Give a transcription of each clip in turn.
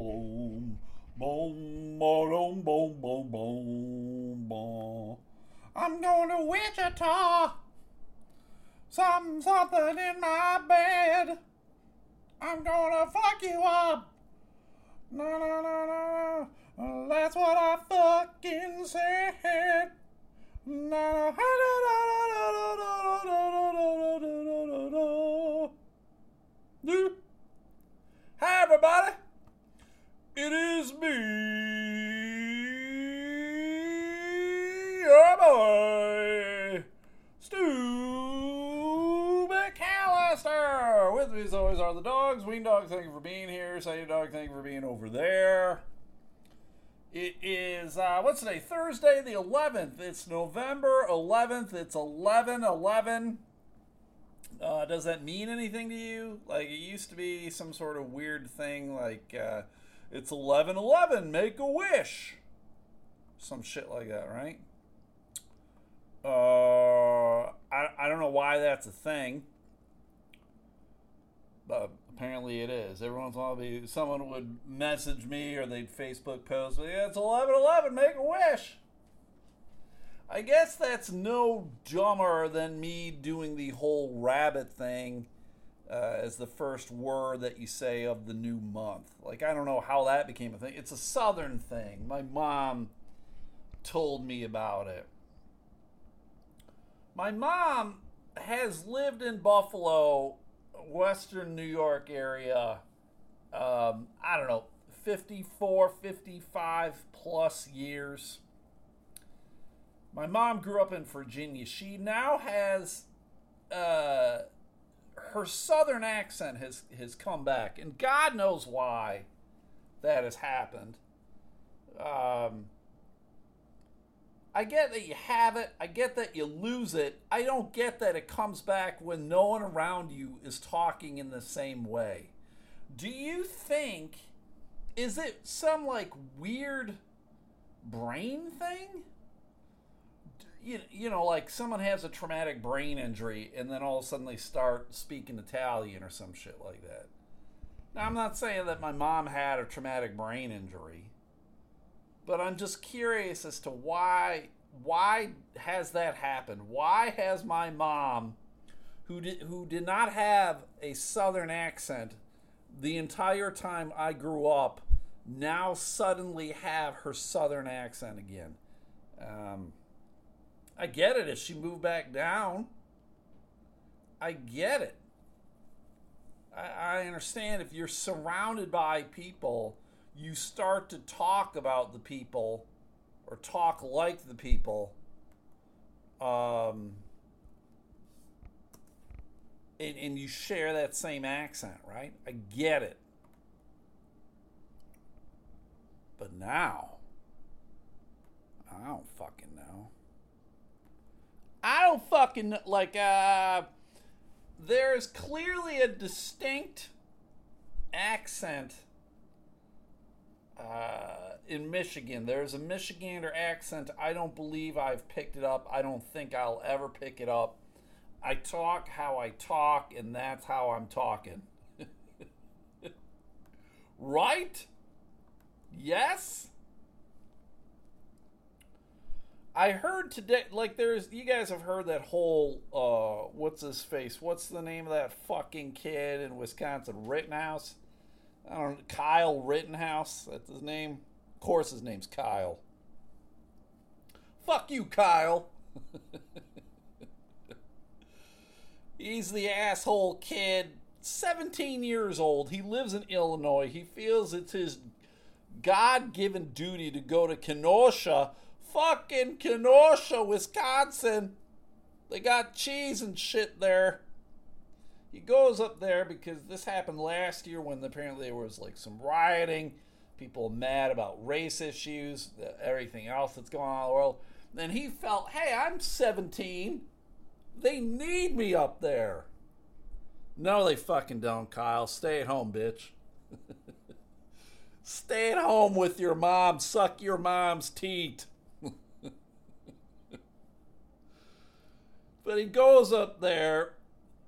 boom, boom, boom, boom, boom, boom, boom. I'm going to Wichita. Something, something in my bed. I'm gonna fuck you up. No, no, no, no, no. That's what I fucking said. No, no. Hi, everybody. It is me, your boy, Stu McAllister. With me, as always, are the dogs. Ween Dog, thank you for being here. Say Dog, thank you for being over there. It is, uh, what's today? Thursday, the 11th. It's November 11th. It's 11 11. Uh, does that mean anything to you? Like, it used to be some sort of weird thing like, uh, it's 11 11, make a wish. Some shit like that, right? Uh, I, I don't know why that's a thing, but apparently it is. Every once in a while, be, someone would message me or they'd Facebook post, yeah, it's 11 11, make a wish. I guess that's no dumber than me doing the whole rabbit thing uh, as the first word that you say of the new month. Like, I don't know how that became a thing. It's a southern thing. My mom told me about it. My mom has lived in Buffalo, Western New York area, um, I don't know, 54, 55 plus years. My mom grew up in Virginia. She now has uh, her southern accent has has come back, and God knows why that has happened. Um, I get that you have it. I get that you lose it. I don't get that it comes back when no one around you is talking in the same way. Do you think is it some like weird brain thing? You, you know, like someone has a traumatic brain injury and then all of a sudden they start speaking Italian or some shit like that. Now, I'm not saying that my mom had a traumatic brain injury, but I'm just curious as to why why has that happened? Why has my mom who did who did not have a southern accent the entire time I grew up now suddenly have her southern accent again? Um, I get it if she moved back down. I get it. I, I understand if you're surrounded by people, you start to talk about the people or talk like the people. Um, and, and you share that same accent, right? I get it. But now, I don't fucking know. I don't fucking like uh there's clearly a distinct accent uh, in Michigan. There's a Michigander accent. I don't believe I've picked it up. I don't think I'll ever pick it up. I talk how I talk, and that's how I'm talking. right? Yes? I heard today, like, there's, you guys have heard that whole, uh, what's his face? What's the name of that fucking kid in Wisconsin? Rittenhouse? I don't Kyle Rittenhouse? That's his name? Of course, his name's Kyle. Fuck you, Kyle. He's the asshole kid, 17 years old. He lives in Illinois. He feels it's his God given duty to go to Kenosha fucking Kenosha, Wisconsin. They got cheese and shit there. He goes up there because this happened last year when apparently there was like some rioting, people mad about race issues, everything else that's going on in the world. And he felt, hey, I'm 17. They need me up there. No, they fucking don't, Kyle. Stay at home, bitch. Stay at home with your mom. Suck your mom's teat. But he goes up there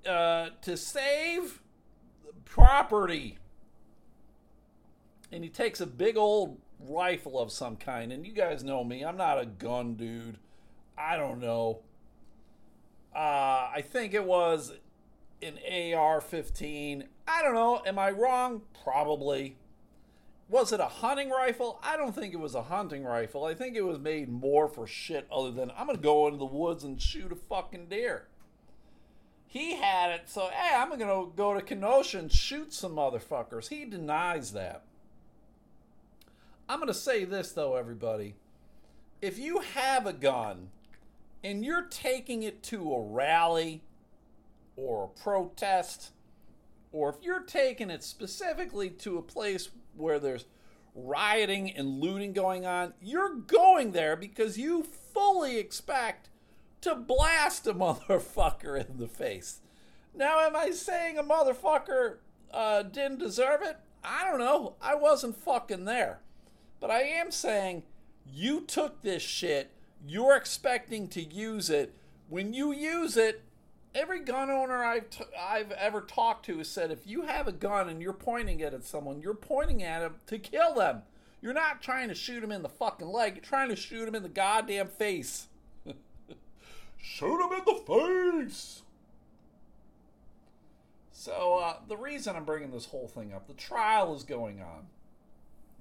uh, to save property. and he takes a big old rifle of some kind. And you guys know me, I'm not a gun dude. I don't know. Uh, I think it was an AR 15. I don't know. Am I wrong? Probably. Was it a hunting rifle? I don't think it was a hunting rifle. I think it was made more for shit other than I'm to go into the woods and shoot a fucking deer. He had it, so hey, I'm to go to Kenosha and shoot some motherfuckers. He denies that. I'm to say this, though, everybody. If you have a gun and you're taking it to a rally or a protest, or if you're taking it specifically to a place where there's rioting and looting going on, you're going there because you fully expect to blast a motherfucker in the face. Now, am I saying a motherfucker uh, didn't deserve it? I don't know. I wasn't fucking there. But I am saying you took this shit, you're expecting to use it. When you use it, every gun owner I've, t- I've ever talked to has said if you have a gun and you're pointing it at someone, you're pointing at them to kill them. You're not trying to shoot him in the fucking leg, you're trying to shoot him in the goddamn face. shoot him in the face! So, uh, the reason I'm bringing this whole thing up, the trial is going on.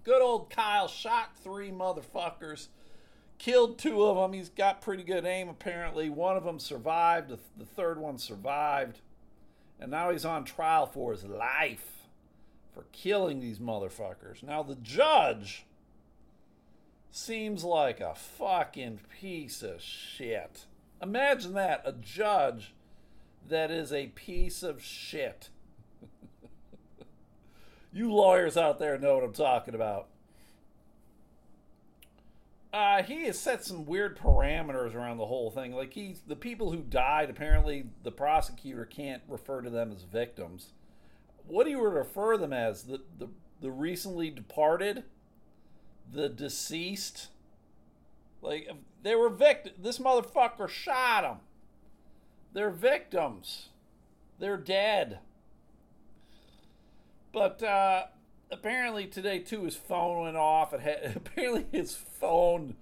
Good old Kyle shot three motherfuckers killed two of them. He's got pretty good aim, apparently. One of them survived, the third one survived. And now he's on trial for his life for killing these motherfuckers. Now, the judge seems like a fucking piece of shit. Imagine that a judge that is a piece of shit. you lawyers out there know what I'm talking about. Uh, he has set some weird parameters around the whole thing. Like he's the people who died. Apparently, the prosecutor can't refer to them as victims. What do you refer them as? The the the recently departed, the deceased. Like they were victims. This motherfucker shot them. They're victims. They're dead. But uh, apparently today too his phone went off. It had apparently his phone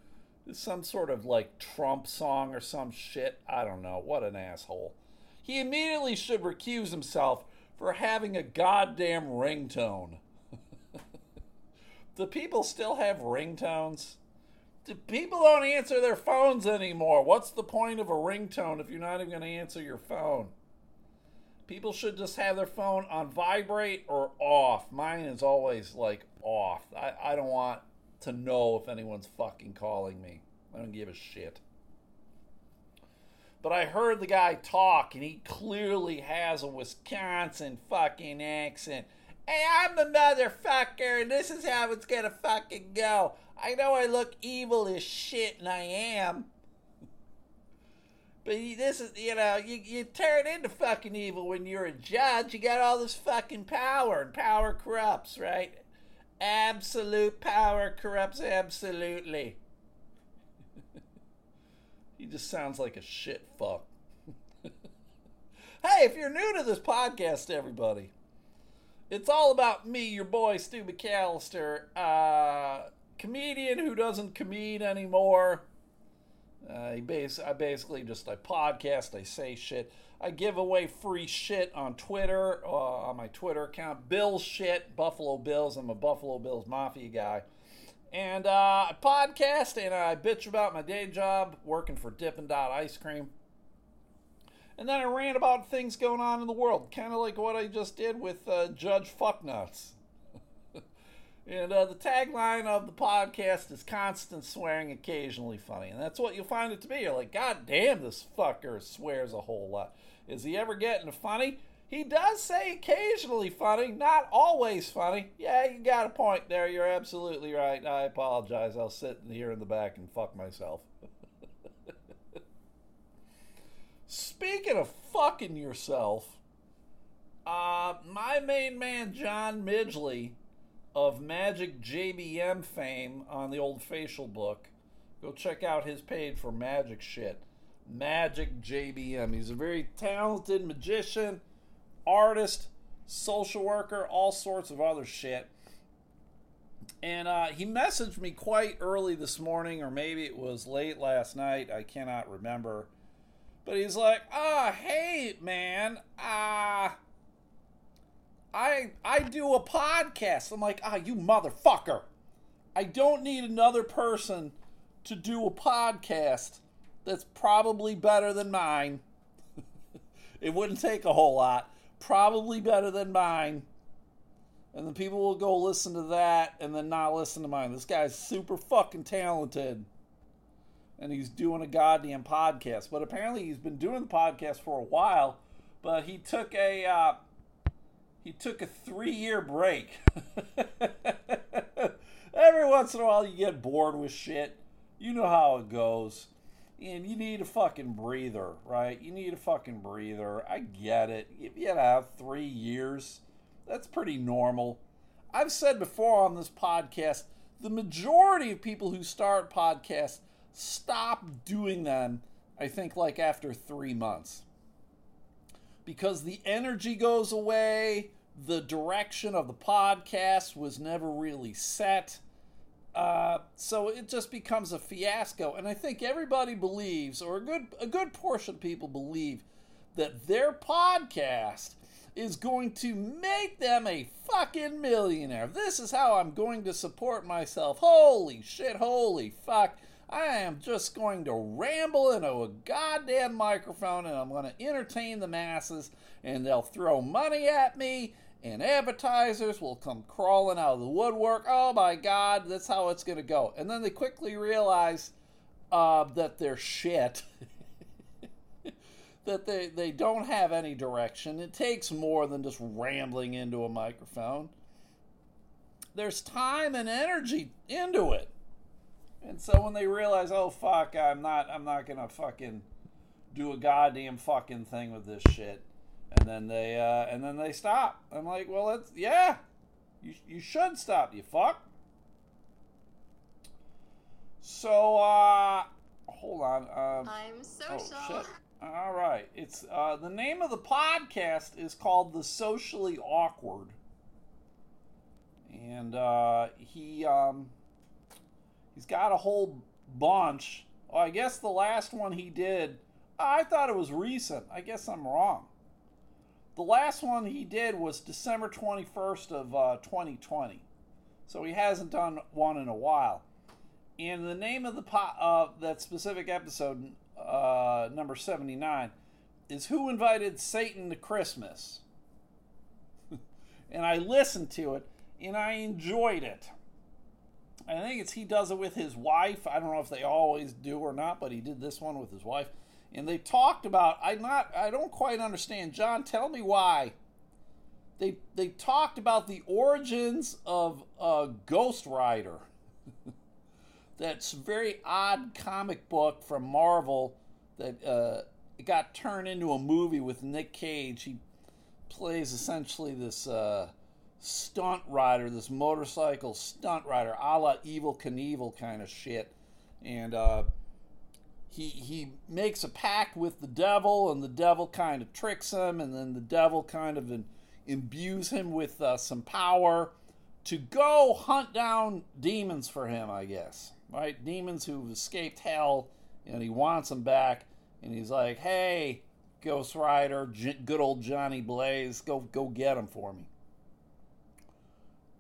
is some sort of like Trump song or some shit. I don't know. What an asshole. He immediately should recuse himself for having a goddamn ringtone. Do people still have ringtones? Do people don't answer their phones anymore? What's the point of a ringtone if you're not even going to answer your phone? People should just have their phone on vibrate or off. Mine is always like off. I, I don't want to know if anyone's fucking calling me. I don't give a shit. But I heard the guy talk, and he clearly has a Wisconsin fucking accent. Hey, I'm the motherfucker, and this is how it's gonna fucking go. I know I look evil as shit, and I am. But this is, you know, you, you turn into fucking evil when you're a judge. You got all this fucking power, and power corrupts, right? Absolute power corrupts absolutely. he just sounds like a shit fuck. hey, if you're new to this podcast, everybody, it's all about me, your boy Stu McAllister, uh, comedian who doesn't comede anymore uh, I, base, I basically just I podcast, I say shit. I give away free shit on Twitter, uh, on my Twitter account. Bills shit, Buffalo Bills. I'm a Buffalo Bills Mafia guy. And uh, I podcast and I bitch about my day job working for Dippin' Dot Ice Cream. And then I rant about things going on in the world, kind of like what I just did with uh, Judge Fucknuts. And uh, the tagline of the podcast is constant swearing, occasionally funny. And that's what you'll find it to be. You're like, God damn, this fucker swears a whole lot. Is he ever getting funny? He does say occasionally funny, not always funny. Yeah, you got a point there. You're absolutely right. I apologize. I'll sit here in the back and fuck myself. Speaking of fucking yourself, uh, my main man, John Midgley, of Magic JBM fame on the old facial book. Go check out his page for magic shit. Magic JBM. He's a very talented magician, artist, social worker, all sorts of other shit. And uh, he messaged me quite early this morning, or maybe it was late last night. I cannot remember. But he's like, "Ah, oh, hey, man, ah." Uh, I I do a podcast. I'm like, ah, you motherfucker. I don't need another person to do a podcast that's probably better than mine. it wouldn't take a whole lot. Probably better than mine. And the people will go listen to that and then not listen to mine. This guy's super fucking talented. And he's doing a goddamn podcast. But apparently he's been doing the podcast for a while. But he took a uh, he took a three year break. Every once in a while, you get bored with shit. You know how it goes. And you need a fucking breather, right? You need a fucking breather. I get it. If you have three years, that's pretty normal. I've said before on this podcast, the majority of people who start podcasts stop doing them, I think, like after three months because the energy goes away. The direction of the podcast was never really set. Uh, so it just becomes a fiasco. And I think everybody believes, or a good a good portion of people believe, that their podcast is going to make them a fucking millionaire. This is how I'm going to support myself. Holy shit, holy fuck. I am just going to ramble into a goddamn microphone and I'm going to entertain the masses, and they'll throw money at me, and advertisers will come crawling out of the woodwork. Oh my God, that's how it's going to go. And then they quickly realize uh, that they're shit. that they, they don't have any direction. It takes more than just rambling into a microphone. There's time and energy into it. And so when they realize, oh fuck, I'm not, I'm not gonna fucking do a goddamn fucking thing with this shit, and then they, uh, and then they stop. I'm like, well, that's yeah, you you should stop, you fuck. So, uh, hold on. Um, I'm social. Oh. All right, it's uh, the name of the podcast is called The Socially Awkward, and uh, he um He's got a whole bunch. Oh, I guess the last one he did, I thought it was recent. I guess I'm wrong. The last one he did was December 21st of uh, 2020. So he hasn't done one in a while. And the name of the po- uh, that specific episode, uh, number 79, is Who Invited Satan to Christmas? and I listened to it and I enjoyed it. I think it's he does it with his wife. I don't know if they always do or not, but he did this one with his wife. And they talked about I not I don't quite understand. John, tell me why. They they talked about the origins of uh, Ghost Rider. That's very odd comic book from Marvel that uh, got turned into a movie with Nick Cage. He plays essentially this uh, stunt rider, this motorcycle stunt rider, a la Evel Knievel kind of shit. And uh, he he makes a pact with the devil, and the devil kind of tricks him, and then the devil kind of in, imbues him with uh, some power to go hunt down demons for him, I guess. Right? Demons who've escaped hell, and he wants them back. And he's like, hey, Ghost Rider, good old Johnny Blaze, go go get him for me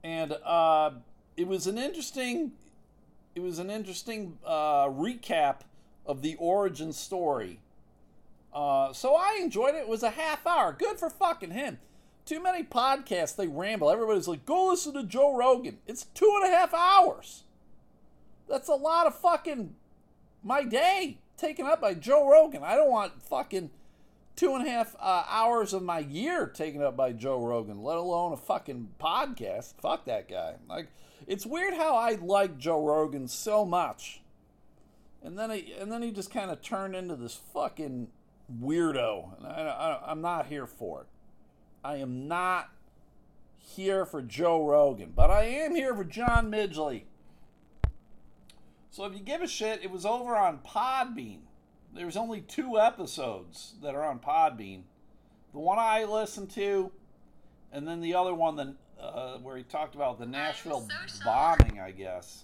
and uh, it was an interesting it was an interesting uh, recap of the origin story. Uh, so I enjoyed it. It was a half hour. Good for fucking him. Too many podcasts, they ramble. Everybody's like, go listen to Joe Rogan. It's two and a half hours. That's a lot of fucking my day taken up by Joe Rogan. I don't want fucking two and a half uh, hours of my year taken up by Joe Rogan, let alone a fucking podcast. Fuck that guy. Like, it's weird how I like Joe Rogan so much, and then he and then he just kind of turned into this fucking weirdo, and I, I, I'm not here for it. I am not here for Joe Rogan, but I am here for John Midgley. So if you give a shit, it was over on Podbean there's only two episodes that are on Podbean. The one I listened to, and then the other one that uh, where he talked about the Nashville bombing, I guess.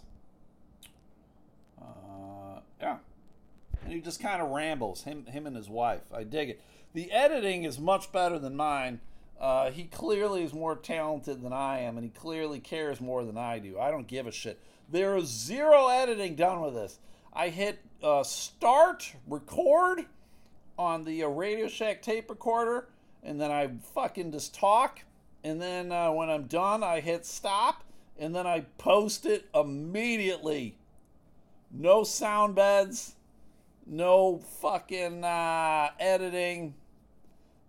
Yeah, and he just kind of rambles. Him, him and his wife. I dig it. The editing is much better than mine. Uh, he clearly is more talented than I am, and he clearly cares more than I do. I don't give a shit. There is zero editing done with this. I hit uh, start record on the uh, Radio Shack tape recorder, and then I fucking just talk. And then uh, when I'm done, I hit stop, and then I post it immediately. No sound beds, no fucking uh, editing,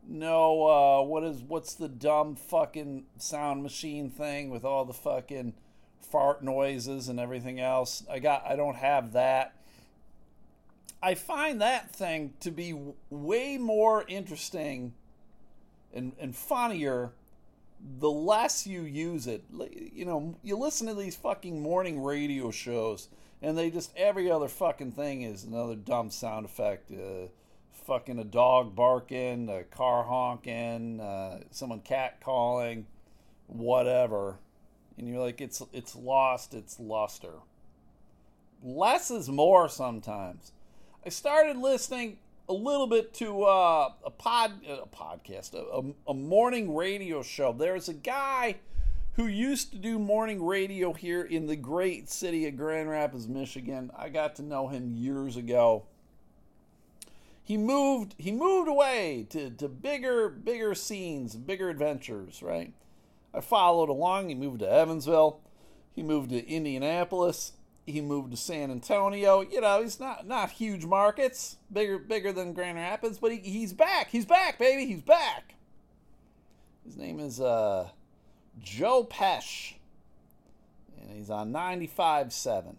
no uh, what is what's the dumb fucking sound machine thing with all the fucking fart noises and everything else. I got I don't have that. I find that thing to be way more interesting and, and funnier the less you use it. You know, you listen to these fucking morning radio shows and they just every other fucking thing is another dumb sound effect. Uh, fucking a dog barking, a car honking, uh, someone cat calling, whatever. And you're like, it's it's lost its luster. Less is more sometimes. I started listening a little bit to uh, a pod, a podcast, a, a morning radio show. There's a guy who used to do morning radio here in the great city of Grand Rapids, Michigan. I got to know him years ago. He moved he moved away to, to bigger bigger scenes, bigger adventures, right? I followed along. He moved to Evansville. He moved to Indianapolis he moved to San Antonio. You know, he's not not huge markets, bigger bigger than Grand Rapids, but he, he's back. He's back, baby. He's back. His name is uh, Joe Pesh, and he's on 95.7.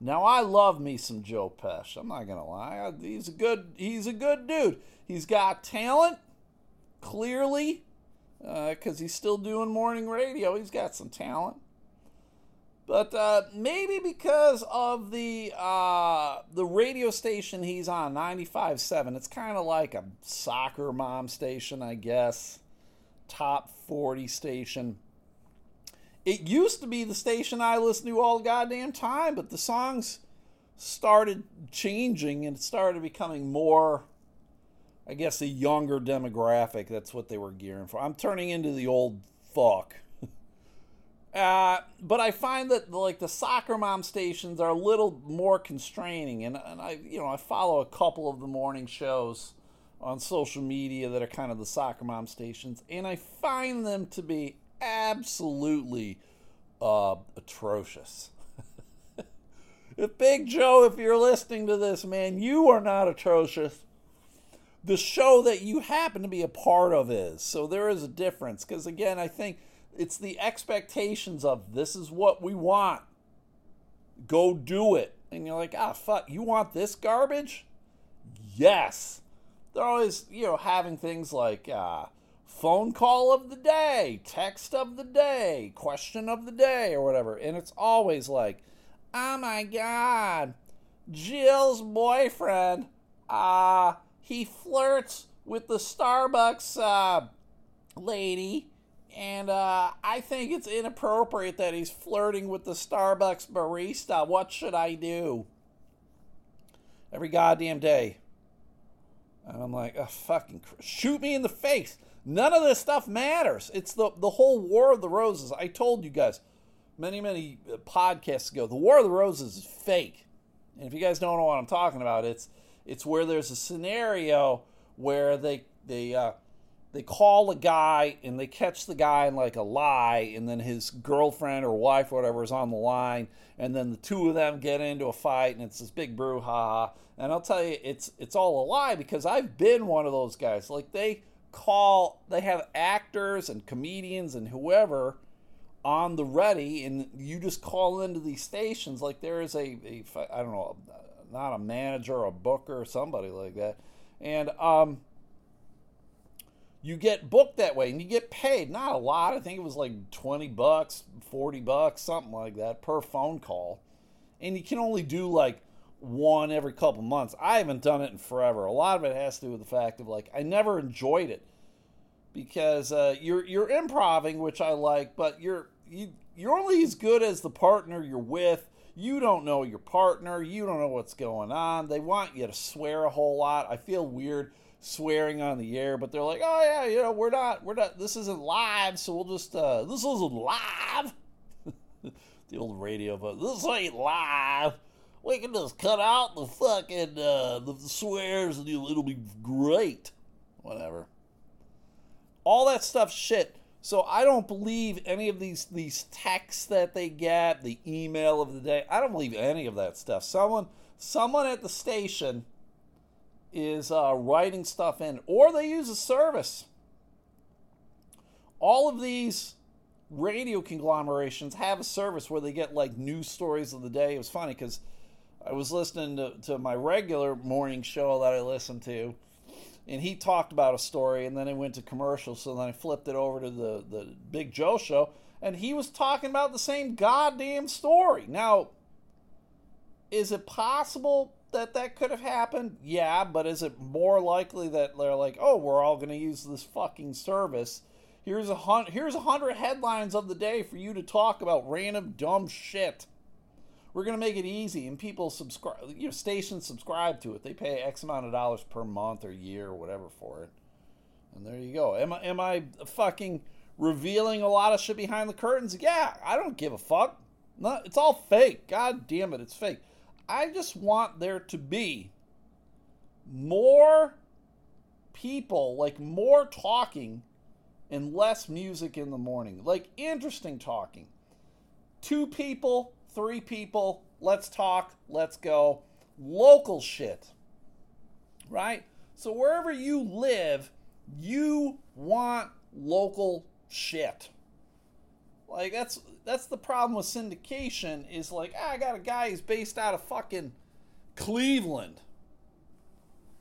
Now I love me some Joe Pesh. I'm not gonna lie. He's a good he's a good dude. He's got talent, clearly, because uh, he's still doing morning radio. He's got some talent. But uh, maybe because of the uh, the radio station he's on, 95.7, it's kind of like a soccer mom station, I guess. Top 40 station. It used to be the station I listened to all the goddamn time, but the songs started changing and it started becoming more, I guess, a younger demographic. That's what they were gearing for. I'm turning into the old fuck. Uh, but I find that like the soccer mom stations are a little more constraining, and, and I you know I follow a couple of the morning shows on social media that are kind of the soccer mom stations, and I find them to be absolutely uh, atrocious. if Big Joe, if you're listening to this, man, you are not atrocious. The show that you happen to be a part of is. So there is a difference. Because again, I think it's the expectations of this is what we want. Go do it. And you're like, ah, fuck, you want this garbage? Yes. They're always, you know, having things like uh, phone call of the day, text of the day, question of the day, or whatever. And it's always like, oh my God, Jill's boyfriend, uh, he flirts with the Starbucks uh, lady and uh, I think it's inappropriate that he's flirting with the Starbucks barista. What should I do? Every goddamn day. And I'm like, oh, fucking shoot me in the face. None of this stuff matters. It's the, the whole War of the Roses. I told you guys many, many uh, podcasts ago, the War of the Roses is fake. And if you guys don't know what I'm talking about, it's it's where there's a scenario where they they uh, they call a guy and they catch the guy in like a lie, and then his girlfriend or wife or whatever is on the line, and then the two of them get into a fight, and it's this big brouhaha. And I'll tell you, it's it's all a lie because I've been one of those guys. Like they call, they have actors and comedians and whoever on the ready, and you just call into these stations. Like there is a, a I don't know, not a manager, a booker, or somebody like that, and um you get booked that way and you get paid not a lot i think it was like 20 bucks 40 bucks something like that per phone call and you can only do like one every couple months i haven't done it in forever a lot of it has to do with the fact of like i never enjoyed it because uh, you're you're improving, which I like, but you're you you're only as good as the partner you're with. You don't know your partner. You don't know what's going on. They want you to swear a whole lot. I feel weird swearing on the air, but they're like, "Oh yeah, you know, we're not, we're not. This isn't live, so we'll just, uh, this isn't live." the old radio, but this ain't live. We can just cut out the fucking uh, the swears, and it'll be great. Whatever. All that stuff, shit. So I don't believe any of these these texts that they get, the email of the day. I don't believe any of that stuff. Someone someone at the station is uh, writing stuff in, or they use a service. All of these radio conglomerations have a service where they get like news stories of the day. It was funny because I was listening to, to my regular morning show that I listened to, and he talked about a story, and then it went to commercial. So then I flipped it over to the the Big Joe show, and he was talking about the same goddamn story. Now, is it possible that that could have happened? Yeah, but is it more likely that they're like, oh, we're all going to use this fucking service? Here's a hun- here's a hundred headlines of the day for you to talk about random dumb shit. We're gonna make it easy, and people subscribe. You know, stations subscribe to it. They pay X amount of dollars per month or year or whatever for it. And there you go. Am I am I fucking revealing a lot of shit behind the curtains? Yeah, I don't give a fuck. No, it's all fake. God damn it, it's fake. I just want there to be more people, like more talking and less music in the morning. Like interesting talking. Two people, three people, let's talk, let's go. Local shit. Right? So wherever you live, you want local shit. Like that's that's the problem with syndication is like ah, I got a guy who's based out of fucking Cleveland.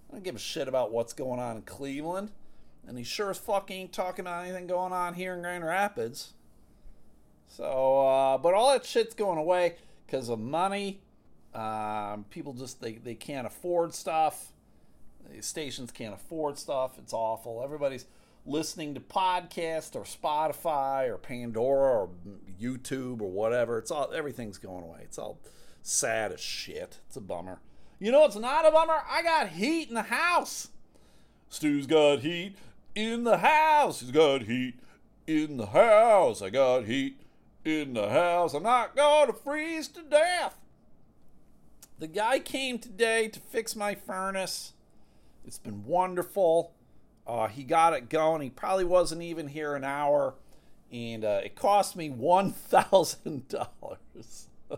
I don't give a shit about what's going on in Cleveland. And he sure as fuck ain't talking about anything going on here in Grand Rapids. So, uh, but all that shit's going away because of money. Um, people just they, they can't afford stuff. The stations can't afford stuff. It's awful. Everybody's listening to podcast or Spotify or Pandora or YouTube or whatever. It's all everything's going away. It's all sad as shit. It's a bummer. You know it's not a bummer? I got heat in the house. Stu's got heat in the house. He's got heat in the house. I got heat in the house. I'm not going to freeze to death. The guy came today to fix my furnace. It's been wonderful. Uh, he got it going. He probably wasn't even here an hour. And uh, it cost me $1,000.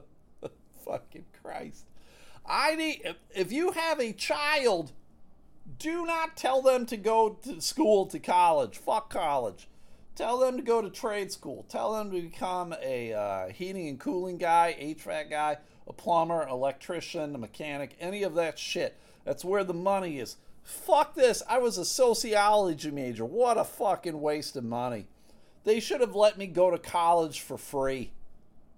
Fucking Christ. I need, if, if you have a child do not tell them to go to school to college. Fuck college. Tell them to go to trade school. Tell them to become a uh, heating and cooling guy, HVAC guy, a plumber, electrician, a mechanic, any of that shit. That's where the money is. Fuck this. I was a sociology major. What a fucking waste of money. They should have let me go to college for free.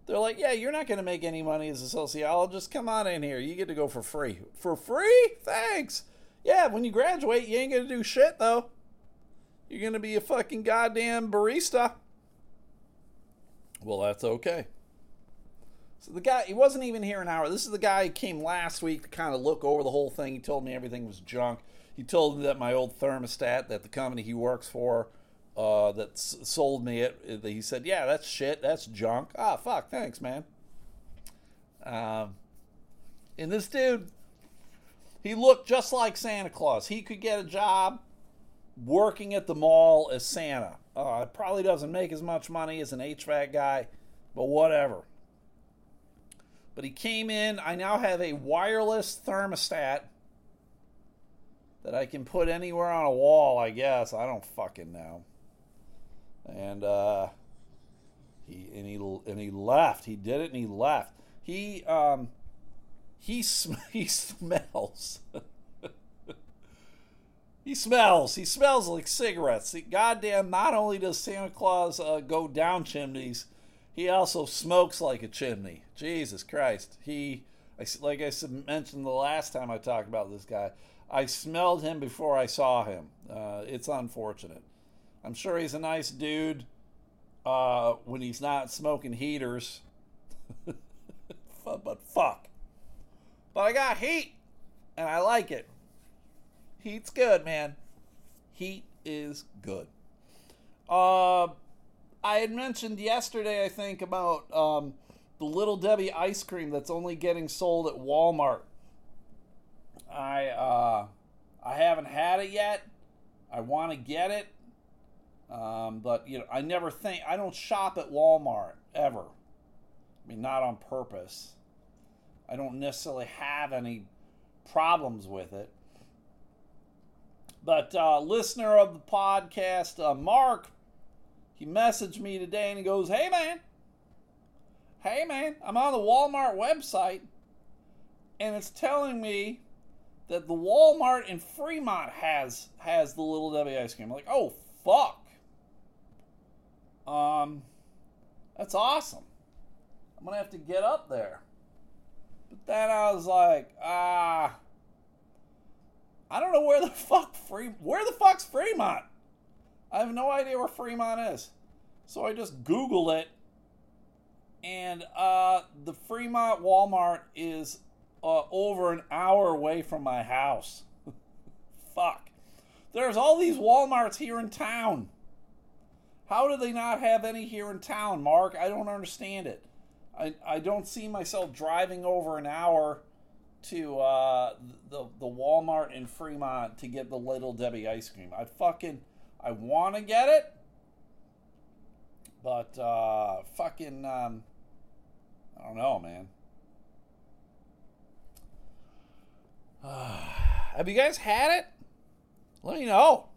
They're like, yeah, you're not going to make any money as a sociologist. Come on in here. You get to go for free. For free? Thanks. Yeah, when you graduate, you ain't gonna do shit though. You're gonna be a fucking goddamn barista. Well, that's okay. So the guy, he wasn't even here an hour. This is the guy who came last week to kind of look over the whole thing. He told me everything was junk. He told me that my old thermostat, that the company he works for, uh, that s- sold me it, he said, yeah, that's shit. That's junk. Ah, fuck. Thanks, man. Um, and this dude, he looked just like Santa Claus. He could get a job working at the mall as Santa. Uh, probably doesn't make as much money as an HVAC guy, but whatever. But he came in. I now have a wireless thermostat that I can put anywhere on a wall, I guess. I don't fucking know. And uh, he and he and he left. He did it and he left. He um, he sm- he smells. he smells. He smells like cigarettes. Goddamn! Not only does Santa Claus uh, go down chimneys, he also smokes like a chimney. Jesus Christ! He, I, like I mentioned the last time I talked about this guy, I smelled him before I saw him. Uh, it's unfortunate. I'm sure he's a nice dude uh, when he's not smoking heaters. but fuck. But I got heat, and I like it. Heat's good, man. Heat is good. Uh, I had mentioned yesterday, I think, about um, the Little Debbie ice cream that's only getting sold at Walmart. I uh, I haven't had it yet. I want to get it, um, but you know, I never think I don't shop at Walmart ever. I mean, not on purpose. I don't necessarily have any problems with it. But uh, listener of the podcast, uh, Mark, he messaged me today and he goes, "Hey man, hey man, I'm on the Walmart website, and it's telling me that the Walmart in Fremont has has the Little Debbie ice cream." I'm like, "Oh fuck." Um, that's awesome. I'm gonna have to get up there. But then I was like, ah, I don't know where the fuck Free where the fuck's Fremont? I have no idea where Fremont is. So I just Googled it, and uh, the Fremont Walmart is uh, over an hour away from my house. Fuck. There's all these Walmarts here in town. How do they not have any here in town, Mark? I don't understand it. I, I don't see myself driving over an hour to uh, the the Walmart in Fremont to get the Little Debbie ice cream. I fucking I want to get it, but uh, fucking um, I don't know, man. Have you guys had it? Let me know.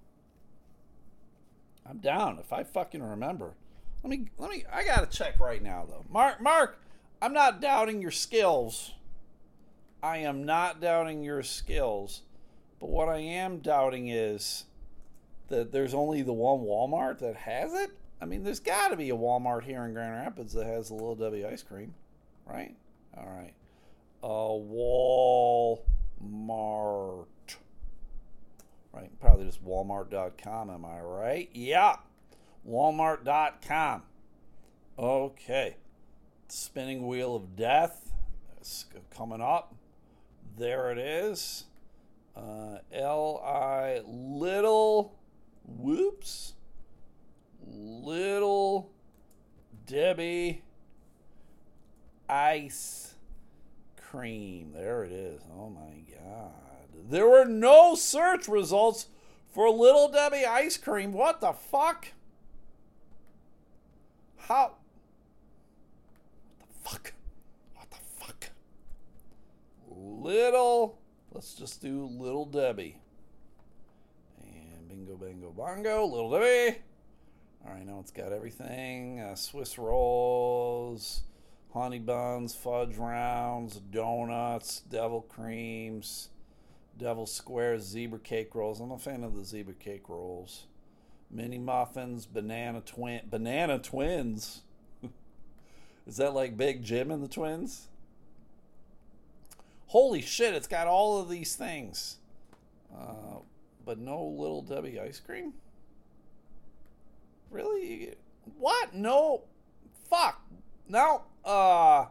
I'm down if I fucking remember. Let me let me I gotta check right now though. Mark Mark, I'm not doubting your skills. I am not doubting your skills. But what I am doubting is that there's only the one Walmart that has it. I mean, there's got to be a Walmart here in Grand Rapids that has the Little W ice cream, right? All right. A Walmart. Right? Probably just walmart.com, am I right? Yeah walmart.com. Okay. Spinning wheel of death. Coming up. There it is. Uh, L I little whoops little Debbie ice cream. There it is. Oh my god. There were no search results for Little Debbie ice cream. What the fuck? How? What the fuck? What the fuck? Little. Let's just do Little Debbie. And bingo, bango, bongo. Little Debbie. All right, now it's got everything uh, Swiss rolls, honey buns, fudge rounds, donuts, devil creams, devil squares, zebra cake rolls. I'm a fan of the zebra cake rolls mini muffins, banana twin, banana twins. Is that like Big Jim and the twins? Holy shit! It's got all of these things, uh, but no little Debbie ice cream. Really? What? No. Fuck. Now, uh,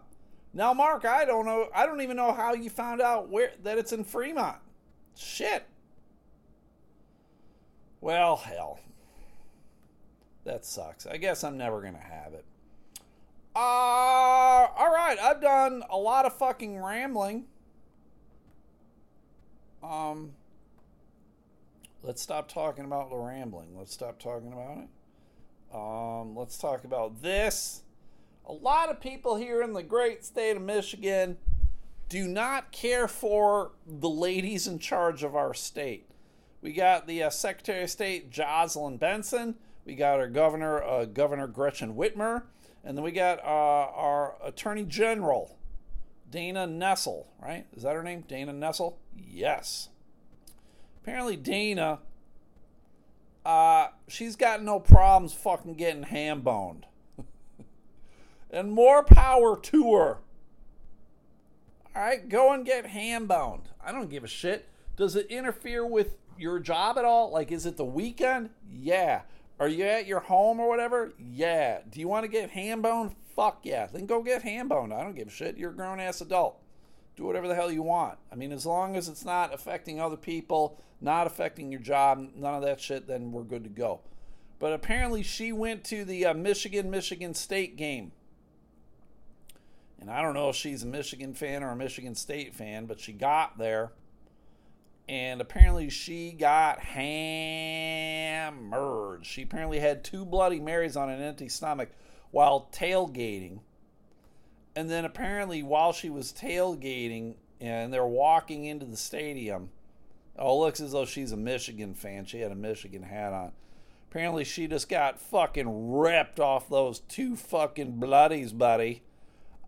now, Mark, I don't know. I don't even know how you found out where that it's in Fremont. Shit. Well, hell. That sucks. I guess I'm never to have it. Uh, all right. I've done a lot of fucking rambling. Um, let's stop talking about the rambling. Let's stop talking about it. Um, let's talk about this. A lot of people here in the great state of Michigan do not care for the ladies in charge of our state. We got the uh, Secretary of State, Jocelyn Benson we got our governor, uh, Governor Gretchen Whitmer, and then we got uh, our Attorney General, Dana Nessel, right? Is that her name? Dana Nessel? Yes. Apparently, Dana, uh, she's got no problems fucking getting ham boned. and more power to her. All right, go and get ham boned. I don't give a shit. Does it interfere with your job at all? Like, is it the weekend? Yeah. Are you at your home or whatever? Yeah. Do you want to get ham boned? Fuck yeah. Then go get ham boned. I don't give a shit. You're a grown ass adult. Do whatever the hell you want. I mean, as long as it's not affecting other people, not affecting your job, none of that shit, then we're good to go. But apparently, she went to the uh, Michigan Michigan State game. And I don't know if she's a Michigan fan or a Michigan State fan, but she got there. And apparently, she got hammered. She apparently had two Bloody Marys on an empty stomach while tailgating. And then apparently, while she was tailgating and they're walking into the stadium, oh, looks as though she's a Michigan fan. She had a Michigan hat on. Apparently, she just got fucking ripped off those two fucking bloodies, buddy.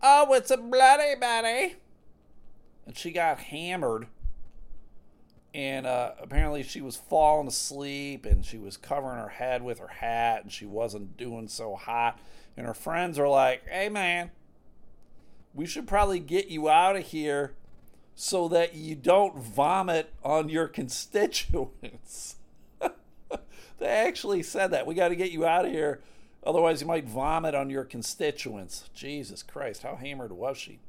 Oh, it's a bloody buddy. And she got hammered. And uh, apparently, she was falling asleep and she was covering her head with her hat and she wasn't doing so hot. And her friends are like, hey, man, we should probably get you out of here so that you don't vomit on your constituents. they actually said that. We got to get you out of here Otherwise, you might vomit on your constituents. Jesus Christ, how hammered was she?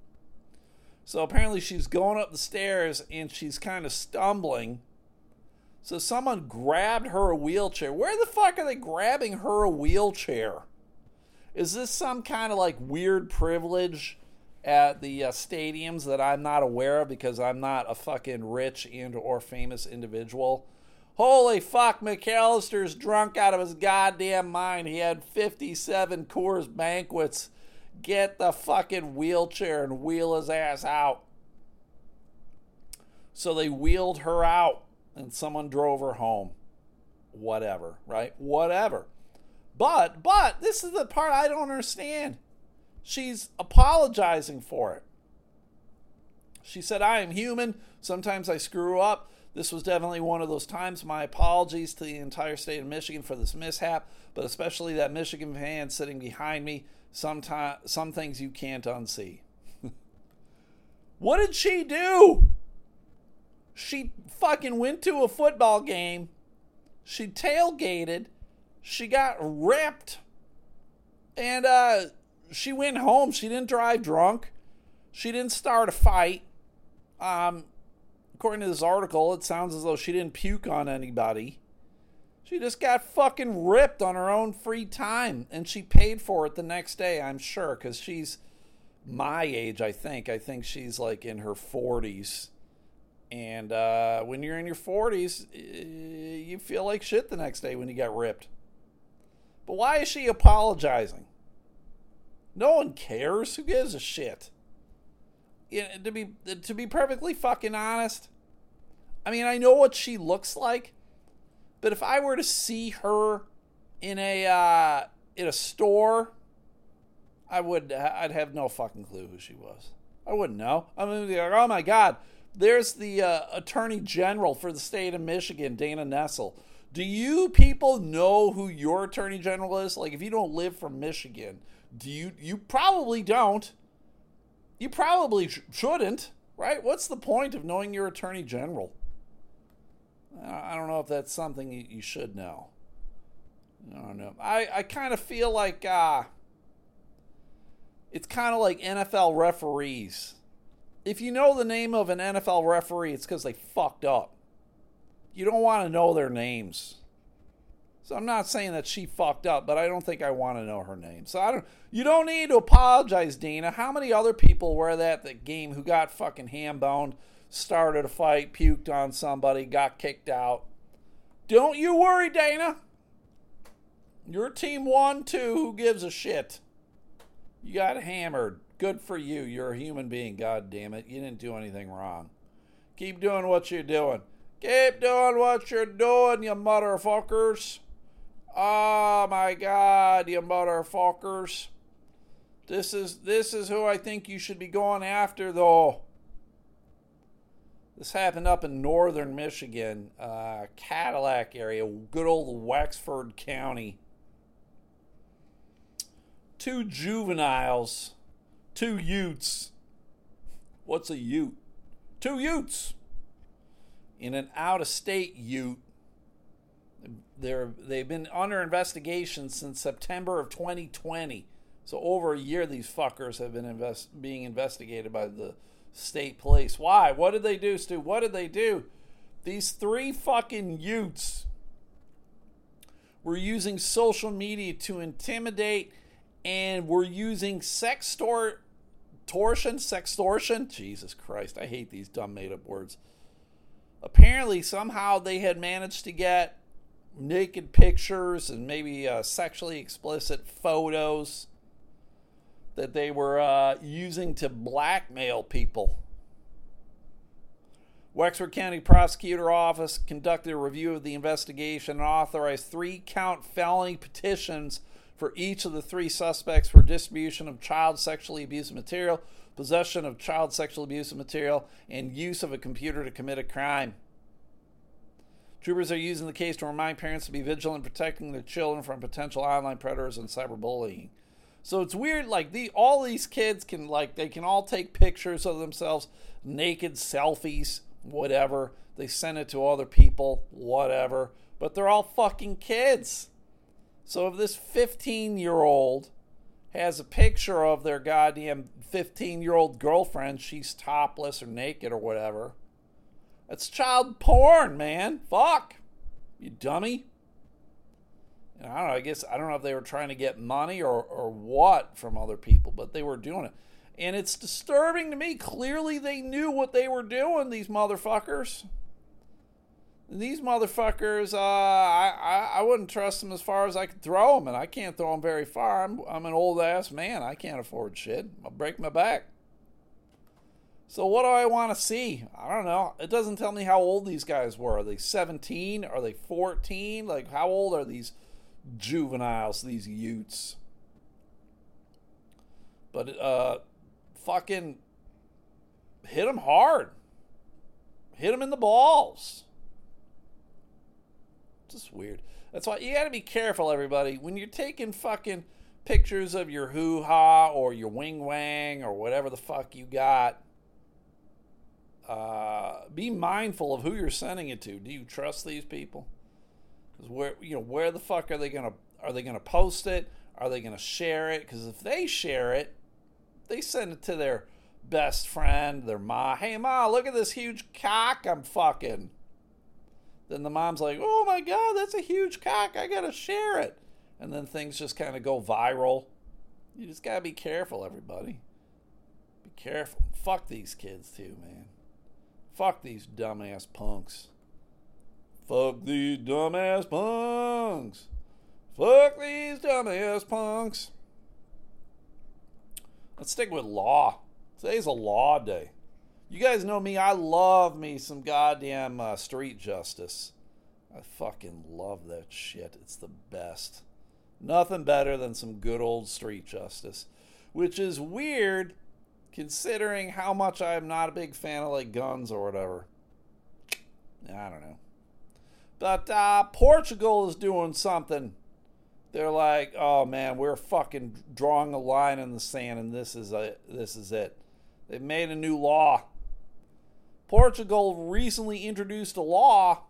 So apparently, she's going up the stairs and she's kind of stumbling. So someone grabbed her a wheelchair. Where the fuck are they grabbing her a wheelchair? Is this some kind of like weird privilege at the uh, stadiums that I'm not aware of because I'm not a fucking rich and or famous individual? Holy fuck, McAllister's drunk out of his goddamn mind. He had 57 Coors banquets. Get the fucking wheelchair and wheel his ass out. So they wheeled her out and someone drove her home. Whatever, right? Whatever. But, but, this is the part I don't understand. She's apologizing for it. She said, I am human. Sometimes I screw up. This was definitely one of those times. My apologies to the entire state of Michigan for this mishap, but especially that Michigan fan sitting behind me. Sometime, some things you can't unsee. what did she do? She fucking went to a football game. She tailgated. She got ripped. And uh, she went home. She didn't drive drunk. She didn't start a fight. Um, according to this article, it sounds as though she didn't puke on anybody. She just got fucking ripped on her own free time, and she paid for it the next day, I'm sure, because she's my age, I think. I think she's like in her 40s. And uh, when you're in your 40s, you feel like shit the next day when you get ripped. But why is she apologizing? No one cares. Who gives a shit? To be to be perfectly fucking honest, I mean, I know what she looks like, but if I were to see her in a uh, in a store, I would I'd have no fucking clue who she was. I wouldn't know. I mean, like, oh my god, there's the uh, Attorney General for the state of Michigan, Dana Nessel. Do you people know who your Attorney General is? Like, if you don't live from Michigan, do you? You probably don't. You probably sh- shouldn't, right? What's the point of knowing your Attorney General? I don't know if that's something you should know. I don't know. I, I kind of feel like uh, it's kind of like NFL referees. If you know the name of an NFL referee, it's because they fucked up. You don't want to know their names. So I'm not saying that she fucked up, but I don't think I want to know her name. So I don't. You don't need to apologize, Dana. How many other people were at that game who got fucking ham boned? Started a fight, puked on somebody, got kicked out. Don't you worry, Dana. Your team won too. Who gives a shit? You got hammered. Good for you. You're a human being, god damn it. You didn't do anything wrong. Keep doing what you're doing. Keep doing what you're doing, you motherfuckers. Oh my god, you motherfuckers. This is this is who I think you should be going after though. This happened up in northern Michigan, uh, Cadillac area, good old Wexford County. Two juveniles, two utes. What's a ute? Two utes in an out of state ute. They're they've been under investigation since September of 2020. So over a year, these fuckers have been invest, being investigated by the state police. Why? What did they do, Stu? What did they do? These three fucking Utes were using social media to intimidate and were using sex sextor torsion, sextortion. Jesus Christ, I hate these dumb made up words. Apparently, somehow they had managed to get naked pictures and maybe uh, sexually explicit photos that they were uh, using to blackmail people. Wexford County Prosecutor Office conducted a review of the investigation and authorized three count felony petitions for each of the three suspects for distribution of child sexually abusive material, possession of child sexually abusive material, and use of a computer to commit a crime. Troopers are using the case to remind parents to be vigilant in protecting their children from potential online predators and cyberbullying. So it's weird, like the all these kids can like they can all take pictures of themselves, naked selfies, whatever. They send it to other people, whatever. But they're all fucking kids. So if this 15 year old has a picture of their goddamn 15 year old girlfriend, she's topless or naked or whatever. That's child porn, man. Fuck. You dummy. I don't know, I guess I don't know if they were trying to get money or, or what from other people, but they were doing it. And it's disturbing to me. Clearly they knew what they were doing, these motherfuckers. These motherfuckers, uh, I, I, I wouldn't trust them as far as I could throw them, and I can't throw them very far. I'm, I'm an old ass man. I can't afford shit. I'll break my back. So what do I want to see? I don't know. It doesn't tell me how old these guys were. Are they 17? Are they 14? Like how old are these juveniles, these Utes? But uh fucking hit them hard. Hit them in the balls. Just weird. That's why you got to be careful, everybody. When you're taking fucking pictures of your hoo ha or your wing wang or whatever the fuck you got, uh, be mindful of who you're sending it to. Do you trust these people? Because where you know where the fuck are they gonna are they gonna post it? Are they gonna share it? Because if they share it, they send it to their best friend, their ma. Hey ma, look at this huge cock I'm fucking. Then the mom's like, oh my god, that's a huge cock. I gotta share it. And then things just kind of go viral. You just gotta be careful, everybody. Be careful. Fuck these kids too, man. Fuck these dumbass punks. Fuck these dumbass punks. Fuck these dumbass punks. Let's stick with law. Today's a law day. You guys know me. I love me some goddamn uh, street justice. I fucking love that shit. It's the best. Nothing better than some good old street justice. Which is weird considering how much I'm not a big fan of like guns or whatever. I don't know. But uh, Portugal is doing something. They're like, oh man, we're fucking drawing a line in the sand, and this is a, this is it. They've made a new law. Portugal recently introduced a law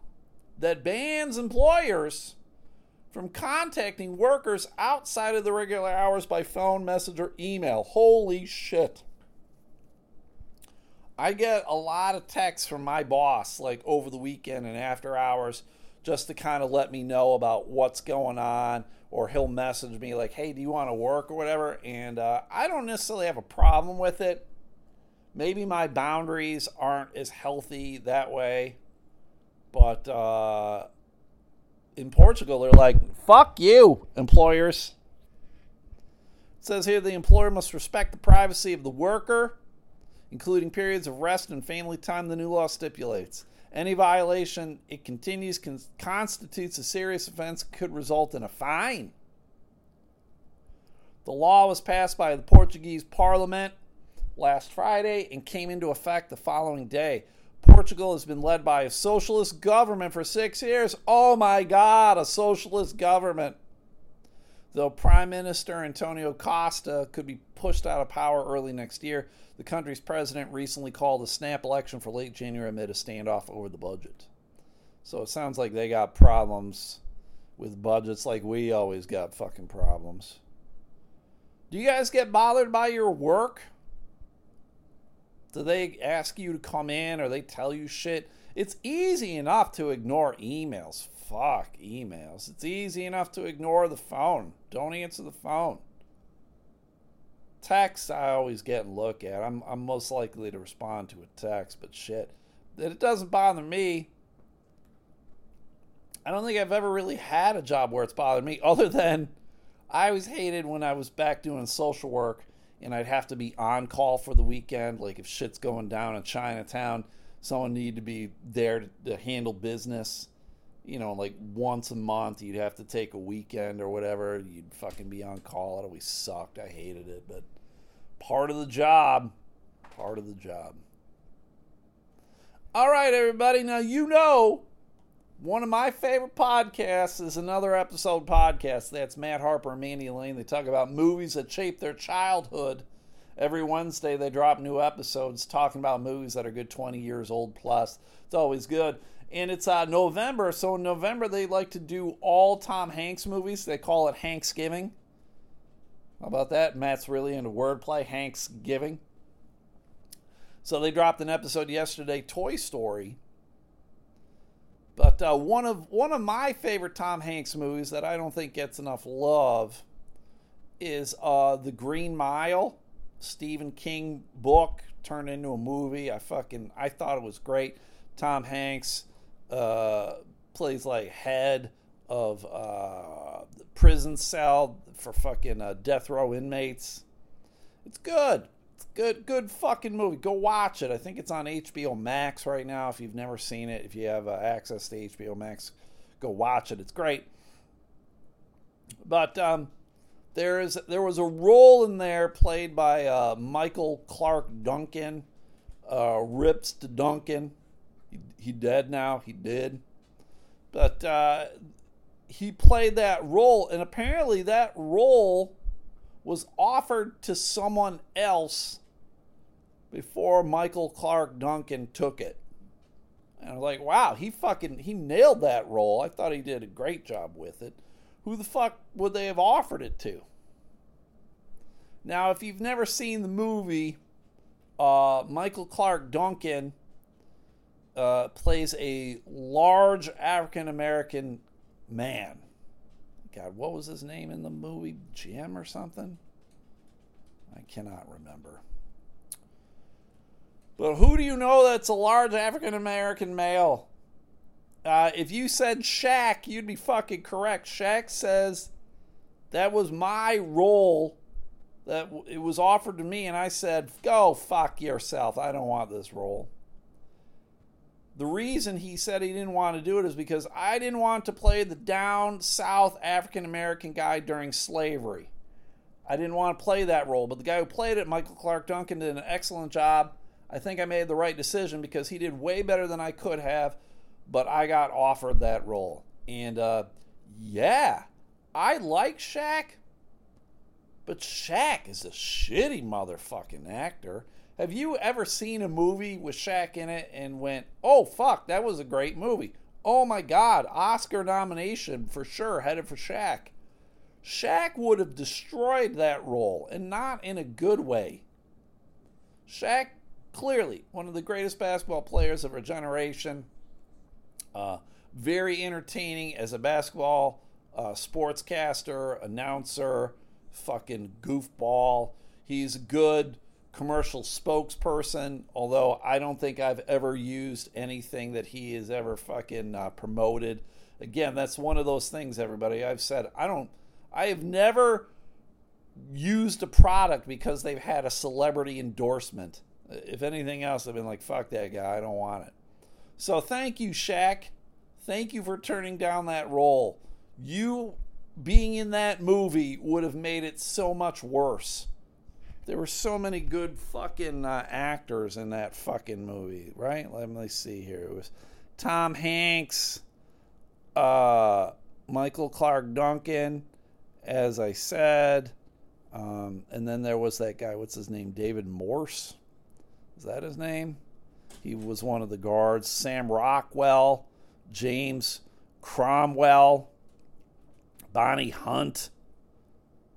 that bans employers from contacting workers outside of the regular hours by phone, message, or email. Holy shit. I get a lot of texts from my boss, like over the weekend and after hours, just to kind of let me know about what's going on. Or he'll message me, like, hey, do you want to work or whatever? And uh, I don't necessarily have a problem with it. Maybe my boundaries aren't as healthy that way. But uh, in Portugal, they're like, fuck you, employers. It says here the employer must respect the privacy of the worker including periods of rest and family time, the new law stipulates. Any violation it continues con- constitutes a serious offense, could result in a fine. The law was passed by the Portuguese parliament last Friday and came into effect the following day. Portugal has been led by a socialist government for six years. Oh my God, a socialist government. Though Prime Minister Antonio Costa could be pushed out of power early next year, the country's president recently called a snap election for late January amid a standoff over the budget. So it sounds like they got problems with budgets like we always got fucking problems. Do you guys get bothered by your work? Do they ask you to come in or they tell you shit? It's easy enough to ignore emails. Fuck emails. It's easy enough to ignore the phone. Don't answer the phone. Text, I always get and look at. I'm, I'm most likely to respond to a text, but shit. That it doesn't bother me. I don't think I've ever really had a job where it's bothered me, other than I always hated when I was back doing social work and I'd have to be on call for the weekend. Like if shit's going down in Chinatown, someone needed to be there to, to handle business. You know, like once a month, you'd have to take a weekend or whatever. You'd fucking be on call. It always sucked. I hated it, but part of the job. Part of the job. All right, everybody. Now, you know, one of my favorite podcasts is another episode podcast. That's Matt Harper and Mandy Lane. They talk about movies that shaped their childhood. Every Wednesday, they drop new episodes talking about movies that are good 20 years old plus. It's always good and it's uh, November. So in November, they like to do all Tom Hanks movies. They call it Hanksgiving. How about that? Matt's really into wordplay. Hanksgiving. So they dropped an episode yesterday, Toy Story. But uh, one of one of my favorite Tom Hanks movies that I don't think gets enough love is uh, The Green Mile, Stephen King book turned into a movie. I fucking I thought it was great. Tom Hanks uh, plays like head of uh, prison cell for fucking uh, death row inmates. It's good. It's good. Good fucking movie. Go watch it. I think it's on HBO Max right now. If you've never seen it, if you have uh, access to HBO Max, go watch it. It's great. But um, there is there was a role in there played by uh, Michael Clarke Duncan, uh, Rips to Duncan he, dead now. He did. But uh, he played that role, and apparently that role was offered to someone else before Michael Clarke Duncan took it. And I'm like, wow, he fucking he nailed that role. I thought he did a great job with it. Who the fuck would they have offered it to? Now, if you've never seen the movie, uh, Michael Clarke Duncan uh, plays a large African American man. God, what was his name in the movie? Jim or something? I cannot remember. But who do you know that's a large African American male? Uh, if you said Shaq, you'd be fucking correct. Shaq says that was my role that it was offered to me, and I said, "Go fuck yourself. I don't want this role." The reason he said he didn't want to do it is because I didn't want to play the down south African American guy during slavery. I didn't want to play that role, but the guy who played it, Michael Clarke Duncan, did an excellent job. I think I made the right decision because he did way better than I could have, but I got offered that role. And uh, yeah, I like Shaq, but Shaq is a shitty motherfucking actor. Have you ever seen a movie with Shaq in it and went, oh, fuck, that was a great movie? Oh my God, Oscar nomination for sure, headed for Shaq. Shaq would have destroyed that role and not in a good way. Shaq, clearly one of the greatest basketball players of our generation, uh, very entertaining as a basketball uh, sportscaster, announcer, fucking goofball. He's good commercial spokesperson, although I don't think I've ever used anything that he has ever fucking uh, promoted. Again, that's one of those things, everybody. I've said, I don't, I have never used a product because they've had a celebrity endorsement. If anything else, I've been like, fuck that guy, I don't want it. So thank you, Shaq. Thank you for turning down that role. You being in that movie would have made it so much worse there were so many good fucking uh, actors in that fucking movie, right? Let me see here. It was Tom Hanks, uh, Michael Clarke Duncan, as I said, um, and then there was that guy. What's his name? David Morse. Is that his name? He was one of the guards. Sam Rockwell, James Cromwell, Bonnie Hunt,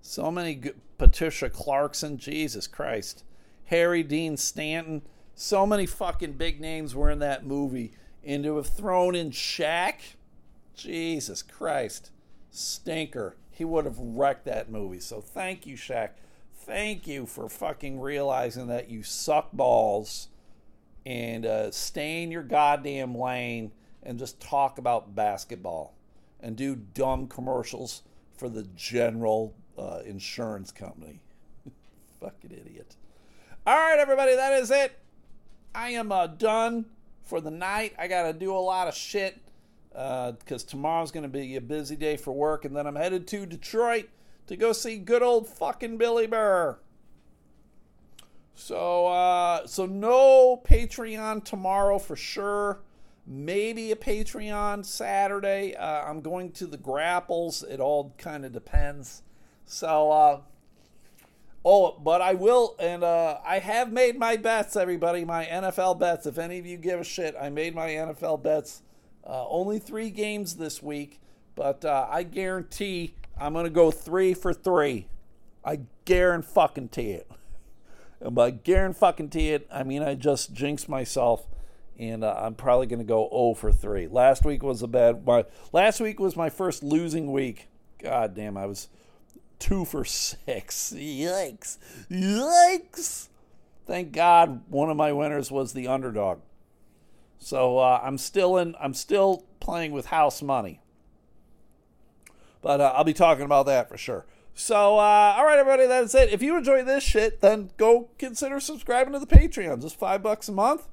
so many good, Patricia Clarkson, Jesus Christ, Harry Dean Stanton, so many fucking big names were in that movie. And to have thrown in Shaq, Jesus Christ, stinker. He would have wrecked that movie. So thank you, Shaq. Thank you for fucking realizing that you suck balls and uh, stay in your goddamn lane and just talk about basketball and do dumb commercials for the general uh, insurance company. Fucking idiot. All right, everybody, that is it. I am uh, done for the night. I got to do a lot of shit because uh, tomorrow's going to be a busy day for work, and then I'm headed to Detroit to go see good old fucking Billy Burr. So, uh, so no Patreon tomorrow for sure. Maybe a Patreon Saturday. Uh, I'm going to the Grapples. It all kind of depends. So, uh, oh, but I will, and uh, I have made my bets, everybody. My NFL bets. If any of you give a shit, I made my NFL bets. Uh, only three games this week, but uh, I guarantee I'm going to go three for three. I guarantee fucking it. And by guarantee it, I mean I just jinxed myself and uh, I'm probably going to go 0 for 3. Last week was a bad my last week was my first losing week. God damn, I was 2 for 6. Yikes. Yikes. Thank God one of my winners was the underdog. So uh, I'm still in I'm still playing with house money. But uh, I'll be talking about that for sure. So, uh, all right, everybody, that's it. If you enjoy this shit, then go consider subscribing to the Patreon. Just five bucks a month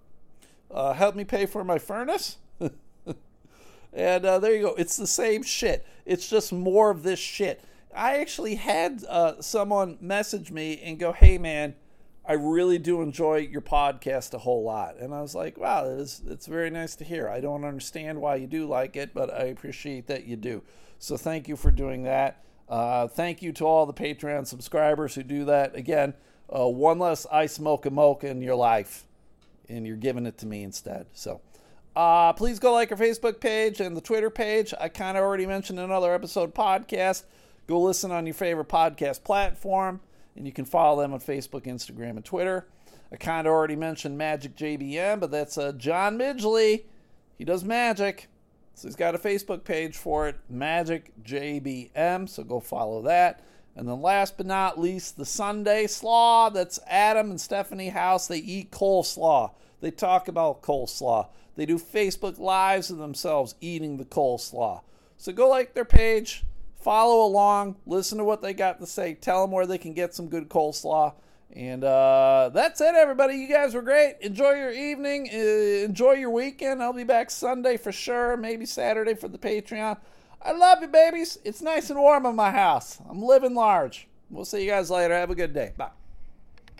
uh, help me pay for my furnace. and uh, there you go. It's the same shit. It's just more of this shit. I actually had uh, someone message me and go, "Hey, man, I really do enjoy your podcast a whole lot." And I was like, "Wow, it is, it's very nice to hear. I don't understand why you do like it, but I appreciate that you do. So thank you for doing that. Uh, thank you to all the Patreon subscribers who do that. Again, uh, one less I smoke a mocha in your life." and you're giving it to me instead. So uh, please go like our Facebook page and the Twitter page. I kind of already mentioned another episode podcast. Go listen on your favorite podcast platform, and you can follow them on Facebook, Instagram, and Twitter. I kind of already mentioned Magic JBM, but that's uh, John Midgley. He does magic. So he's got a Facebook page for it, Magic JBM. So go follow that. And then last but not least, the Sunday Slaw. That's Adam and Stephanie House. They eat coleslaw. They talk about coleslaw. They do Facebook Lives of themselves eating the coleslaw. So go like their page, follow along, listen to what they got to say, tell them where they can get some good coleslaw. And uh, that's it, everybody. You guys were great. Enjoy your evening. Uh, enjoy your weekend. I'll be back Sunday for sure, maybe Saturday for the Patreon. I love you, babies. It's nice and warm in my house. I'm living large. We'll see you guys later. Have a good day. Bye.